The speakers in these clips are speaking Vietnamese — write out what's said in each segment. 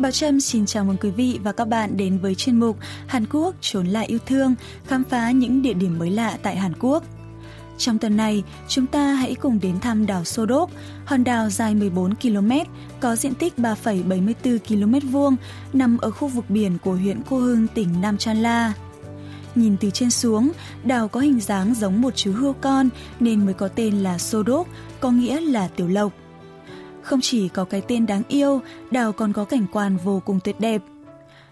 Bảo Trâm xin chào mừng quý vị và các bạn đến với chuyên mục Hàn Quốc trốn lại yêu thương, khám phá những địa điểm mới lạ tại Hàn Quốc. Trong tuần này, chúng ta hãy cùng đến thăm đảo Sodok, hòn đảo dài 14 km, có diện tích 3,74 km vuông, nằm ở khu vực biển của huyện Cô Hưng, tỉnh Nam Chan La. Nhìn từ trên xuống, đảo có hình dáng giống một chú hươu con nên mới có tên là Sodok, có nghĩa là tiểu lộc. Không chỉ có cái tên đáng yêu, đảo còn có cảnh quan vô cùng tuyệt đẹp.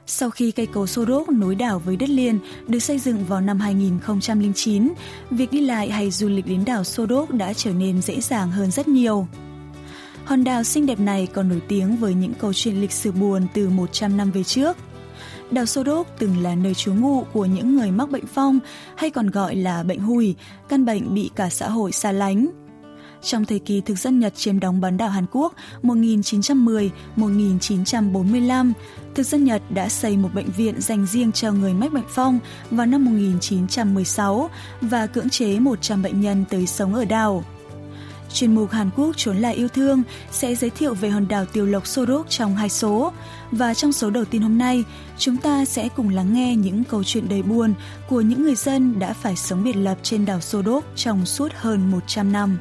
Sau khi cây cầu Sodok nối đảo với đất liền được xây dựng vào năm 2009, việc đi lại hay du lịch đến đảo Sodok đã trở nên dễ dàng hơn rất nhiều. Hòn đảo xinh đẹp này còn nổi tiếng với những câu chuyện lịch sử buồn từ 100 năm về trước. Đảo Sodok từng là nơi trú ngụ của những người mắc bệnh phong hay còn gọi là bệnh hùi, căn bệnh bị cả xã hội xa lánh. Trong thời kỳ thực dân Nhật chiếm đóng bán đảo Hàn Quốc 1910-1945, thực dân Nhật đã xây một bệnh viện dành riêng cho người mắc bệnh phong vào năm 1916 và cưỡng chế 100 bệnh nhân tới sống ở đảo. Chuyên mục Hàn Quốc trốn lại yêu thương sẽ giới thiệu về hòn đảo Tiểu Lộc Sorok trong hai số. Và trong số đầu tiên hôm nay, chúng ta sẽ cùng lắng nghe những câu chuyện đầy buồn của những người dân đã phải sống biệt lập trên đảo Sorok trong suốt hơn 100 năm.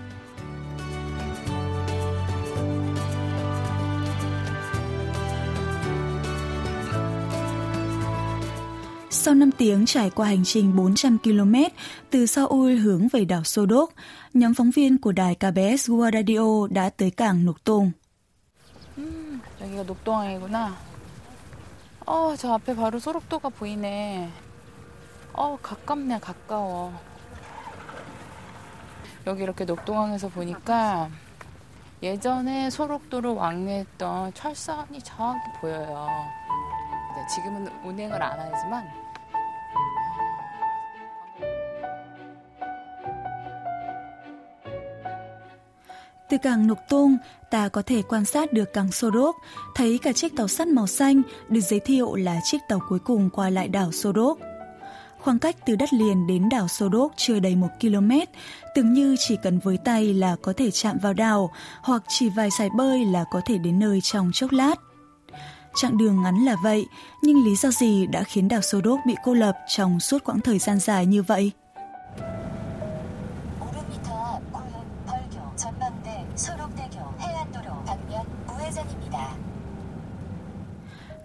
Sau 5 tiếng trải qua hành trình 400 km từ Seoul hướng về đảo Sodok, nhóm phóng viên của đài KBS World Radio đã tới cảng Nục Tùng. 음, 여기가 녹동항이구나. 어, 저 앞에 바로 소록도가 보이네. 어, 가깝네, 가까워. 여기 이렇게 녹동항에서 보니까 예전에 소록도를 왕래했던 철선이 저기 보여요. 지금은 운행을 안 하지만 Từ cảng Nục Tung, ta có thể quan sát được cảng Sorok, thấy cả chiếc tàu sắt màu xanh được giới thiệu là chiếc tàu cuối cùng qua lại đảo Sorok. Khoảng cách từ đất liền đến đảo Sorok chưa đầy một km, tưởng như chỉ cần với tay là có thể chạm vào đảo, hoặc chỉ vài sải bơi là có thể đến nơi trong chốc lát. Chặng đường ngắn là vậy, nhưng lý do gì đã khiến đảo Sorok bị cô lập trong suốt quãng thời gian dài như vậy?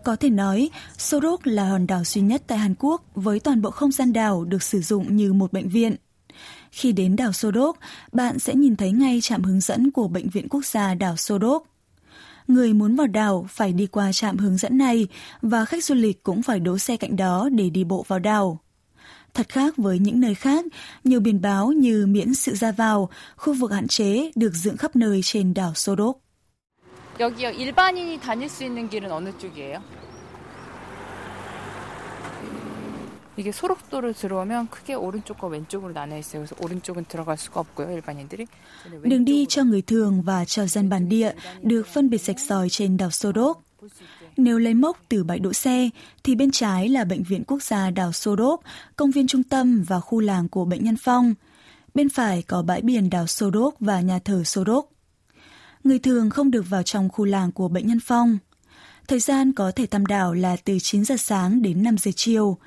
Có thể nói, Sorok là hòn đảo duy nhất tại Hàn Quốc với toàn bộ không gian đảo được sử dụng như một bệnh viện. Khi đến đảo Sodok, bạn sẽ nhìn thấy ngay trạm hướng dẫn của Bệnh viện Quốc gia đảo Sodok Người muốn vào đảo phải đi qua trạm hướng dẫn này và khách du lịch cũng phải đỗ xe cạnh đó để đi bộ vào đảo. Thật khác với những nơi khác, nhiều biển báo như miễn sự ra vào, khu vực hạn chế được dựng khắp nơi trên đảo Sodok. 여기요 일반인이 다닐 수 있는 길은 어느 쪽이에요? 이게 소록도를 들어오면 크게 오른쪽과 왼쪽으로 나눠 있어요. 그래서 오른쪽은 들어갈 수가 없고요, 일반인들이. Đường đi cho người thường và cho dân bản địa được phân biệt sạch sỏi trên đảo Sodok. Nếu lấy mốc từ bãi đỗ xe, thì bên trái là Bệnh viện Quốc gia đảo Sodok, công viên trung tâm và khu làng của bệnh nhân Phong. Bên phải có bãi biển đảo Sodok và nhà thờ Sodok người thường không được vào trong khu làng của bệnh nhân Phong. Thời gian có thể thăm đảo là từ 9 giờ sáng đến 5 giờ chiều.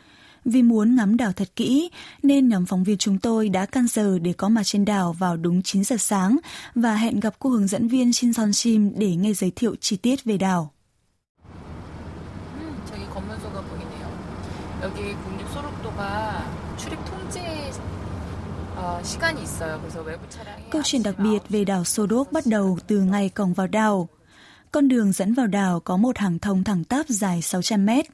Vì muốn ngắm đảo thật kỹ nên nhóm phóng viên chúng tôi đã can giờ để có mặt trên đảo vào đúng 9 giờ sáng và hẹn gặp cô hướng dẫn viên Shin Son Sim để nghe giới thiệu chi tiết về đảo. Câu chuyện đặc biệt về đảo Sodok bắt đầu từ ngày cổng vào đảo. Con đường dẫn vào đảo có một hàng thông thẳng tắp dài 600 mét.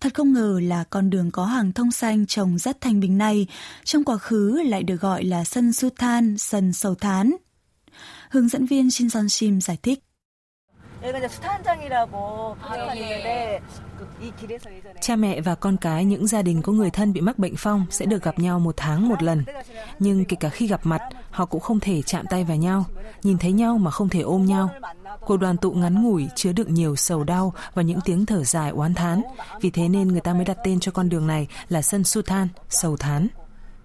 Thật không ngờ là con đường có hàng thông xanh trồng rất thanh bình này trong quá khứ lại được gọi là sân Sultan, sân sầu thán. Hướng dẫn viên Shin Son Shim giải thích. 여기가 이제 수탄장이라고 있는데 Cha mẹ và con cái những gia đình có người thân bị mắc bệnh phong sẽ được gặp nhau một tháng một lần. Nhưng kể cả khi gặp mặt, họ cũng không thể chạm tay vào nhau, nhìn thấy nhau mà không thể ôm nhau. Cuộc đoàn tụ ngắn ngủi chứa đựng nhiều sầu đau và những tiếng thở dài oán thán. Vì thế nên người ta mới đặt tên cho con đường này là sân Sutan, sầu thán.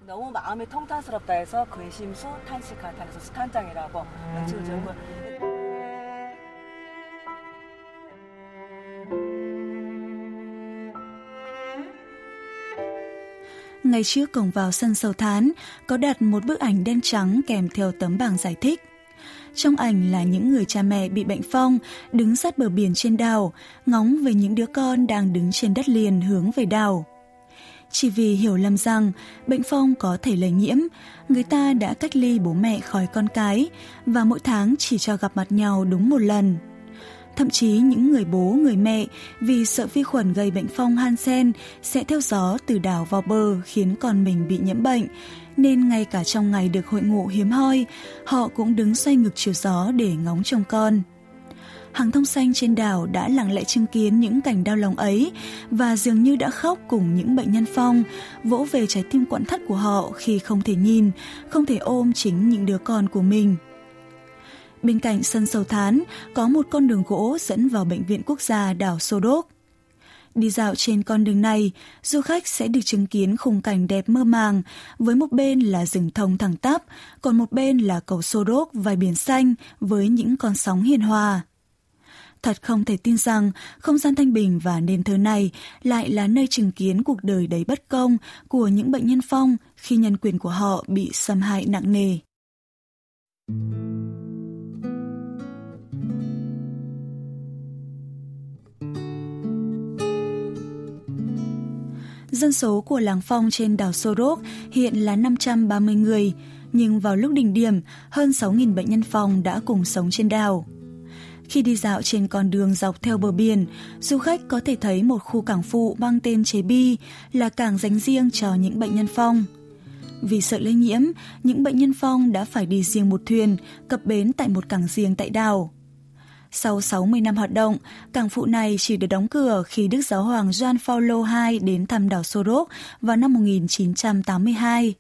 너무 마음이 통탄스럽다 해서 근심수 탄식할 탄에서 수탄장이라고 명칭을 지은 거예요. ngay trước cổng vào sân sầu thán có đặt một bức ảnh đen trắng kèm theo tấm bảng giải thích. Trong ảnh là những người cha mẹ bị bệnh phong đứng sát bờ biển trên đảo, ngóng về những đứa con đang đứng trên đất liền hướng về đảo. Chỉ vì hiểu lầm rằng bệnh phong có thể lây nhiễm, người ta đã cách ly bố mẹ khỏi con cái và mỗi tháng chỉ cho gặp mặt nhau đúng một lần. Thậm chí những người bố, người mẹ vì sợ vi khuẩn gây bệnh phong Hansen sẽ theo gió từ đảo vào bờ khiến con mình bị nhiễm bệnh, nên ngay cả trong ngày được hội ngộ hiếm hoi, họ cũng đứng xoay ngực chiều gió để ngóng trông con. Hàng thông xanh trên đảo đã lặng lẽ chứng kiến những cảnh đau lòng ấy và dường như đã khóc cùng những bệnh nhân phong, vỗ về trái tim quặn thắt của họ khi không thể nhìn, không thể ôm chính những đứa con của mình. Bên cạnh sân sầu thán có một con đường gỗ dẫn vào Bệnh viện Quốc gia đảo Sô Đốc. Đi dạo trên con đường này, du khách sẽ được chứng kiến khung cảnh đẹp mơ màng, với một bên là rừng thông thẳng tắp, còn một bên là cầu Sô Đốc và biển xanh với những con sóng hiền hòa. Thật không thể tin rằng không gian thanh bình và nền thơ này lại là nơi chứng kiến cuộc đời đầy bất công của những bệnh nhân phong khi nhân quyền của họ bị xâm hại nặng nề. Dân số của làng Phong trên đảo Sorok hiện là 530 người, nhưng vào lúc đỉnh điểm, hơn 6.000 bệnh nhân phong đã cùng sống trên đảo. Khi đi dạo trên con đường dọc theo bờ biển, du khách có thể thấy một khu cảng phụ mang tên Chế Bi là cảng dành riêng cho những bệnh nhân phong. Vì sợ lây nhiễm, những bệnh nhân phong đã phải đi riêng một thuyền, cập bến tại một cảng riêng tại đảo. Sau 60 năm hoạt động, cảng phụ này chỉ được đóng cửa khi Đức Giáo hoàng John Paul II đến thăm đảo Sorok vào năm 1982.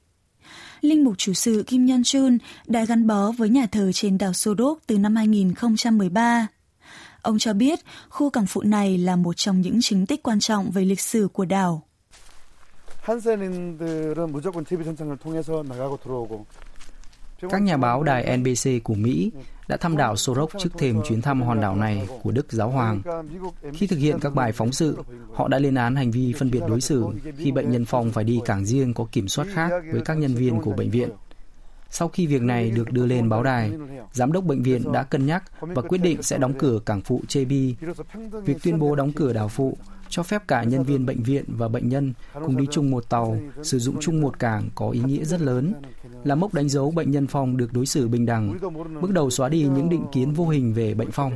Linh mục chủ sự Kim Nhân Chun đã gắn bó với nhà thờ trên đảo Sorok từ năm 2013. Ông cho biết khu cảng phụ này là một trong những chính tích quan trọng về lịch sử của đảo. 한센인들은 무조건 TV 전창을 통해서 나가고 들어오고 các nhà báo đài NBC của Mỹ đã thăm đảo Sorok trước thềm chuyến thăm hòn đảo này của Đức Giáo Hoàng. Khi thực hiện các bài phóng sự, họ đã lên án hành vi phân biệt đối xử khi bệnh nhân phòng phải đi cảng riêng có kiểm soát khác với các nhân viên của bệnh viện. Sau khi việc này được đưa lên báo đài, giám đốc bệnh viện đã cân nhắc và quyết định sẽ đóng cửa cảng phụ Chebi. Việc tuyên bố đóng cửa đảo phụ cho phép cả nhân viên bệnh viện và bệnh nhân cùng đi chung một tàu, sử dụng chung một cảng có ý nghĩa rất lớn, là mốc đánh dấu bệnh nhân phong được đối xử bình đẳng, bước đầu xóa đi những định kiến vô hình về bệnh phong.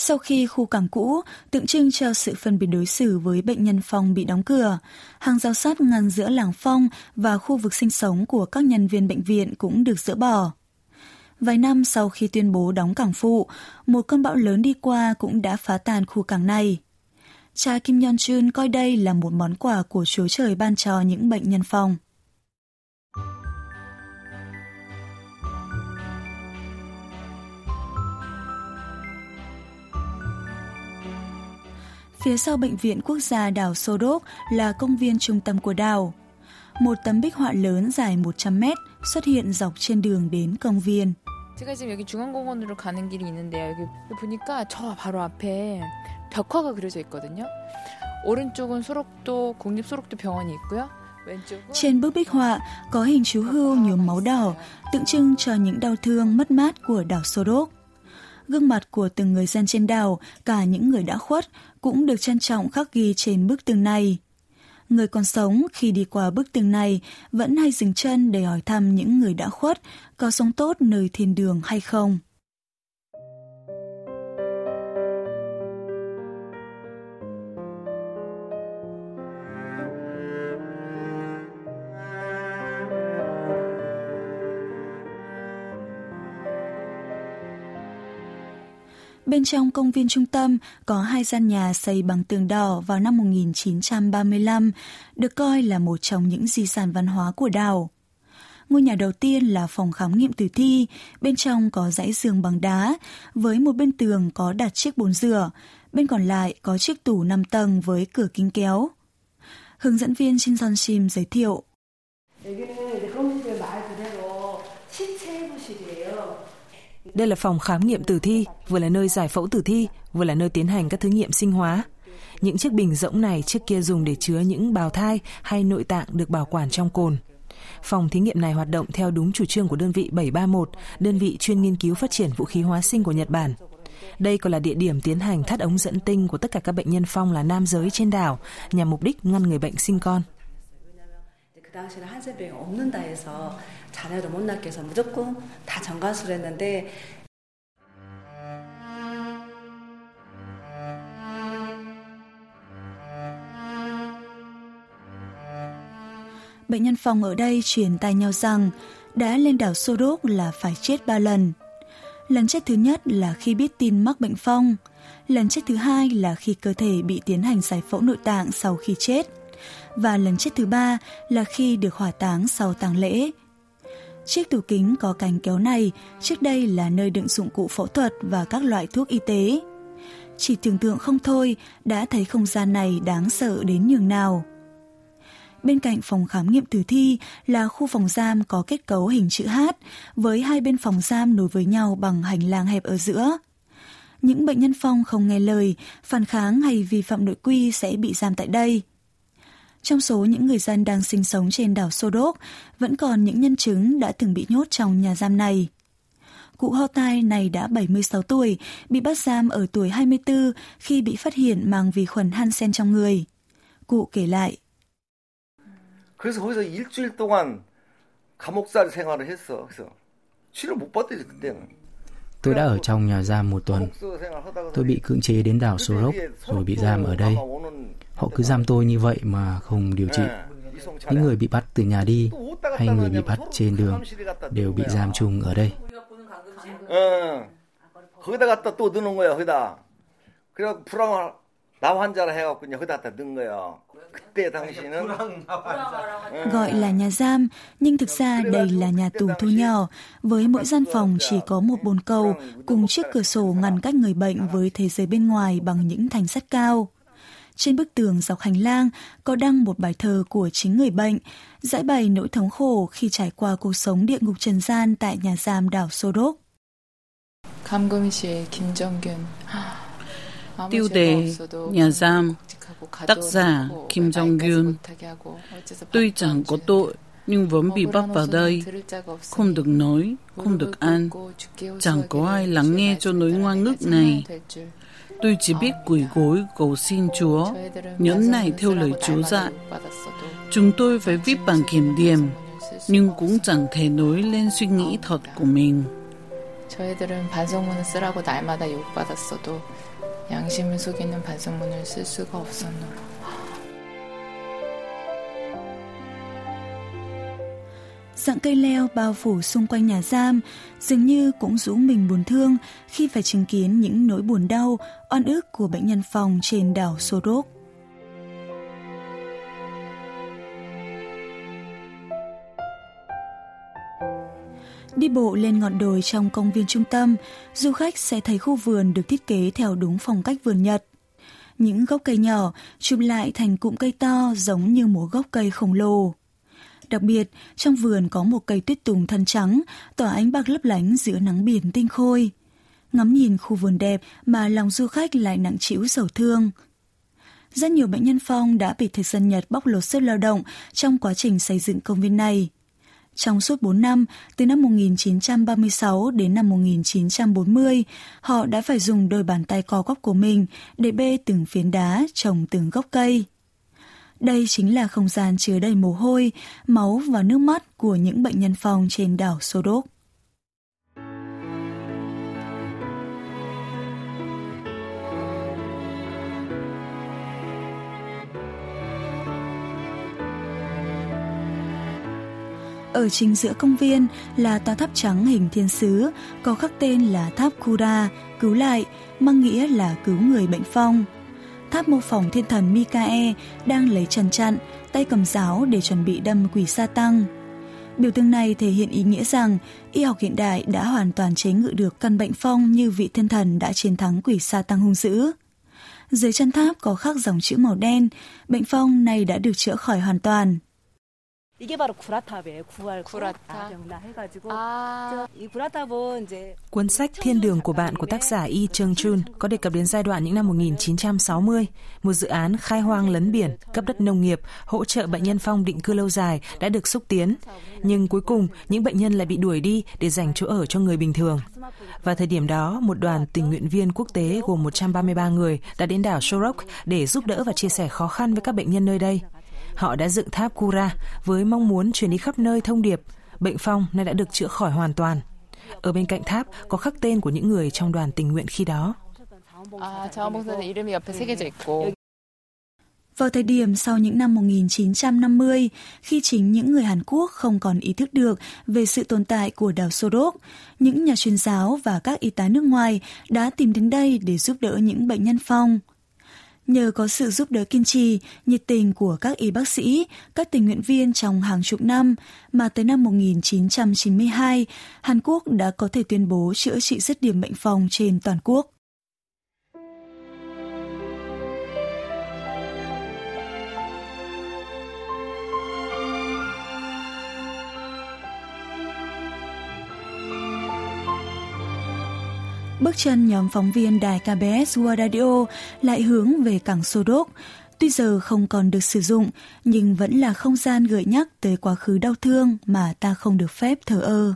Sau khi khu cảng cũ tượng trưng cho sự phân biệt đối xử với bệnh nhân phong bị đóng cửa, hàng rào sắt ngăn giữa làng phong và khu vực sinh sống của các nhân viên bệnh viện cũng được dỡ bỏ. Vài năm sau khi tuyên bố đóng cảng phụ, một cơn bão lớn đi qua cũng đã phá tàn khu cảng này. Cha Kim Yeon Chun coi đây là một món quà của Chúa Trời ban cho những bệnh nhân phong. Phía sau Bệnh viện Quốc gia đảo Sodok là công viên trung tâm của đảo. Một tấm bích họa lớn dài 100 mét xuất hiện dọc trên đường đến công viên. 제가 지금 여기 중앙공원으로 가는 길이 있는데요. 여기 보니까 저 바로 앞에 벽화가 그려져 있거든요. 오른쪽은 소록도 국립 소록도 병원이 있고요. Trên bức bích họa có hình chú hươu nhuốm máu đỏ, tượng trưng cho những đau thương mất mát của đảo Sorok. Gương mặt của từng người dân trên đảo, cả những người đã khuất, cũng được trân trọng khắc ghi trên bức tường này. Người còn sống khi đi qua bức tường này vẫn hay dừng chân để hỏi thăm những người đã khuất có sống tốt nơi thiên đường hay không. Bên trong công viên trung tâm có hai gian nhà xây bằng tường đỏ vào năm 1935, được coi là một trong những di sản văn hóa của đảo. Ngôi nhà đầu tiên là phòng khám nghiệm tử thi, bên trong có dãy giường bằng đá, với một bên tường có đặt chiếc bồn rửa, bên còn lại có chiếc tủ 5 tầng với cửa kính kéo. Hướng dẫn viên Shin Son Shim giới thiệu. Đây là phòng khám nghiệm tử thi, vừa là nơi giải phẫu tử thi, vừa là nơi tiến hành các thử nghiệm sinh hóa. Những chiếc bình rỗng này trước kia dùng để chứa những bào thai hay nội tạng được bảo quản trong cồn. Phòng thí nghiệm này hoạt động theo đúng chủ trương của đơn vị 731, đơn vị chuyên nghiên cứu phát triển vũ khí hóa sinh của Nhật Bản. Đây còn là địa điểm tiến hành thắt ống dẫn tinh của tất cả các bệnh nhân phong là nam giới trên đảo nhằm mục đích ngăn người bệnh sinh con. 그 당시에는 한센병이 없는다 해서 자녀도 못 낳게 해서 무조건 다 정관수를 했는데 bệnh nhân phòng ở đây truyền tai nhau rằng đã lên đảo Sodok là phải chết ba lần. Lần chết thứ nhất là khi biết tin mắc bệnh phong. Lần chết thứ hai là khi cơ thể bị tiến hành giải phẫu nội tạng sau khi chết. và lần chết thứ ba là khi được hỏa táng sau tang lễ. Chiếc tủ kính có cánh kéo này trước đây là nơi đựng dụng cụ phẫu thuật và các loại thuốc y tế. Chỉ tưởng tượng không thôi đã thấy không gian này đáng sợ đến nhường nào. Bên cạnh phòng khám nghiệm tử thi là khu phòng giam có kết cấu hình chữ H với hai bên phòng giam nối với nhau bằng hành lang hẹp ở giữa. Những bệnh nhân phong không nghe lời, phản kháng hay vi phạm nội quy sẽ bị giam tại đây. Trong số những người dân đang sinh sống trên đảo Sodok, vẫn còn những nhân chứng đã từng bị nhốt trong nhà giam này. Cụ Ho Tai này đã 76 tuổi, bị bắt giam ở tuổi 24 khi bị phát hiện mang vi khuẩn Hansen trong người. Cụ kể lại. 그래서 거기서 일주일 동안 감옥살 생활을 했어. 그래서 치료 못 받았지 그때는. Tôi đã ở trong nhà giam một tuần. Tôi bị cưỡng chế đến đảo Sorok rồi bị giam ở đây. Họ cứ giam tôi như vậy mà không điều trị. Những người bị bắt từ nhà đi hay người bị bắt trên đường đều bị giam chung ở đây. 거기다 갖다 또 넣는 거야, 거기다. 그래갖고 불황 나 환자를 해갖고 그냥 거기다 갖다 넣은 거야. Gọi là nhà giam, nhưng thực ra đây là nhà tù thu nhỏ, với mỗi gian phòng chỉ có một bồn cầu cùng chiếc cửa sổ ngăn cách người bệnh với thế giới bên ngoài bằng những thành sắt cao. Trên bức tường dọc hành lang có đăng một bài thơ của chính người bệnh, giải bày nỗi thống khổ khi trải qua cuộc sống địa ngục trần gian tại nhà giam đảo Sodok. 감금이 씨의 김정균 Tiêu đề Nhà giam Tác giả Kim Jong-un Tuy chẳng có tội nhưng vẫn bị bắt vào đây Không được nói, không được ăn Chẳng có ai lắng nghe cho nỗi ngoan ngức này Tôi chỉ biết quỳ gối cầu xin Chúa Nhẫn này theo lời Chúa dạy Chúng tôi phải viết bằng kiểm điểm Nhưng cũng chẳng thể nối lên suy nghĩ thật của mình 저희들은 반성문을 쓰라고 날마다 요구받았어도 양심을 속이는 반성문을 쓸 수가 없었노라. Dạng cây leo bao phủ xung quanh nhà giam dường như cũng rũ mình buồn thương khi phải chứng kiến những nỗi buồn đau, oan ức của bệnh nhân phòng trên đảo Sorok. Đi bộ lên ngọn đồi trong công viên trung tâm, du khách sẽ thấy khu vườn được thiết kế theo đúng phong cách vườn Nhật. Những gốc cây nhỏ chụp lại thành cụm cây to giống như một gốc cây khổng lồ. Đặc biệt, trong vườn có một cây tuyết tùng thân trắng, tỏa ánh bạc lấp lánh giữa nắng biển tinh khôi. Ngắm nhìn khu vườn đẹp mà lòng du khách lại nặng trĩu sầu thương. Rất nhiều bệnh nhân phong đã bị thực dân Nhật bóc lột sức lao động trong quá trình xây dựng công viên này. Trong suốt 4 năm, từ năm 1936 đến năm 1940, họ đã phải dùng đôi bàn tay co quắp của mình để bê từng phiến đá trồng từng gốc cây. Đây chính là không gian chứa đầy mồ hôi, máu và nước mắt của những bệnh nhân phòng trên đảo Sodok. Ở chính giữa công viên là tòa tháp trắng hình thiên sứ, có khắc tên là tháp Kura, cứu lại, mang nghĩa là cứu người bệnh phong. Tháp mô phỏng thiên thần Mikae đang lấy trần chặn, tay cầm giáo để chuẩn bị đâm quỷ sa tăng. Biểu tượng này thể hiện ý nghĩa rằng y học hiện đại đã hoàn toàn chế ngự được căn bệnh phong như vị thiên thần đã chiến thắng quỷ sa tăng hung dữ. Dưới chân tháp có khắc dòng chữ màu đen, bệnh phong này đã được chữa khỏi hoàn toàn. 이게 바로 구라탑이에요. 구할 구라탑 병라 해가지고 아. 이 구라탑은 이제 Cuốn sách Thiên đường của bạn của tác giả Y Chung Chun có đề cập đến giai đoạn những năm 1960, một dự án khai hoang lấn biển, cấp đất nông nghiệp, hỗ trợ bệnh nhân phong định cư lâu dài đã được xúc tiến. Nhưng cuối cùng, những bệnh nhân lại bị đuổi đi để dành chỗ ở cho người bình thường. Và thời điểm đó, một đoàn tình nguyện viên quốc tế gồm 133 người đã đến đảo Sorok để giúp đỡ và chia sẻ khó khăn với các bệnh nhân nơi đây. Họ đã dựng tháp Kura với mong muốn truyền đi khắp nơi thông điệp bệnh phong nay đã được chữa khỏi hoàn toàn. Ở bên cạnh tháp có khắc tên của những người trong đoàn tình nguyện khi đó. Vào thời điểm sau những năm 1950, khi chính những người Hàn Quốc không còn ý thức được về sự tồn tại của đảo Sodok, những nhà truyền giáo và các y tá nước ngoài đã tìm đến đây để giúp đỡ những bệnh nhân phong. Nhờ có sự giúp đỡ kiên trì, nhiệt tình của các y bác sĩ, các tình nguyện viên trong hàng chục năm, mà tới năm 1992, Hàn Quốc đã có thể tuyên bố chữa trị dứt điểm bệnh phòng trên toàn quốc. Bước chân nhóm phóng viên đài KBS World Radio lại hướng về cảng Sodok. Tuy giờ không còn được sử dụng, nhưng vẫn là không gian gợi nhắc tới quá khứ đau thương mà ta không được phép thờ ơ.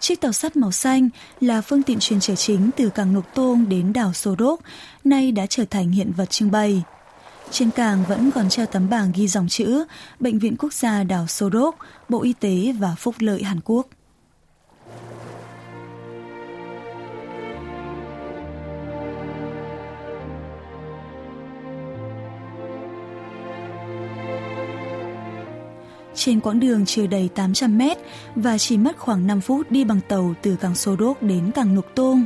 Chiếc tàu sắt màu xanh là phương tiện chuyên trở chính từ cảng Nục Tôn đến đảo Sodok, nay đã trở thành hiện vật trưng bày. Trên càng vẫn còn treo tấm bảng ghi dòng chữ Bệnh viện Quốc gia đảo Sodok, Bộ Y tế và Phúc lợi Hàn Quốc. Trên quãng đường chưa đầy 800 mét và chỉ mất khoảng 5 phút đi bằng tàu từ cảng Đốc đến cảng Nục Tôn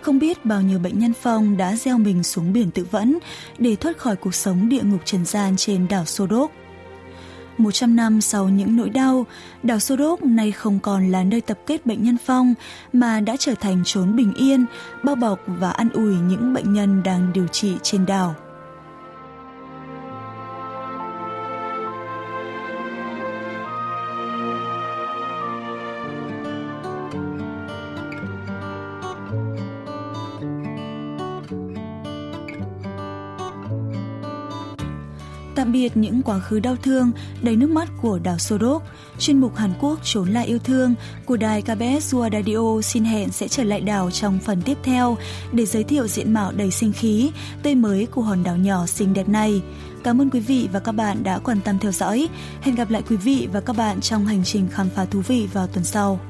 không biết bao nhiêu bệnh nhân phong đã gieo mình xuống biển tự vẫn để thoát khỏi cuộc sống địa ngục trần gian trên đảo Sodok. 100 năm sau những nỗi đau, đảo Sodok nay không còn là nơi tập kết bệnh nhân phong mà đã trở thành chốn bình yên, bao bọc và an ủi những bệnh nhân đang điều trị trên đảo. Biệt những quá khứ đau thương, đầy nước mắt của đảo Sodok, chuyên mục Hàn Quốc trốn lại yêu thương của đài KBS World Radio xin hẹn sẽ trở lại đảo trong phần tiếp theo để giới thiệu diện mạo đầy sinh khí, tươi mới của hòn đảo nhỏ xinh đẹp này. Cảm ơn quý vị và các bạn đã quan tâm theo dõi. Hẹn gặp lại quý vị và các bạn trong hành trình khám phá thú vị vào tuần sau.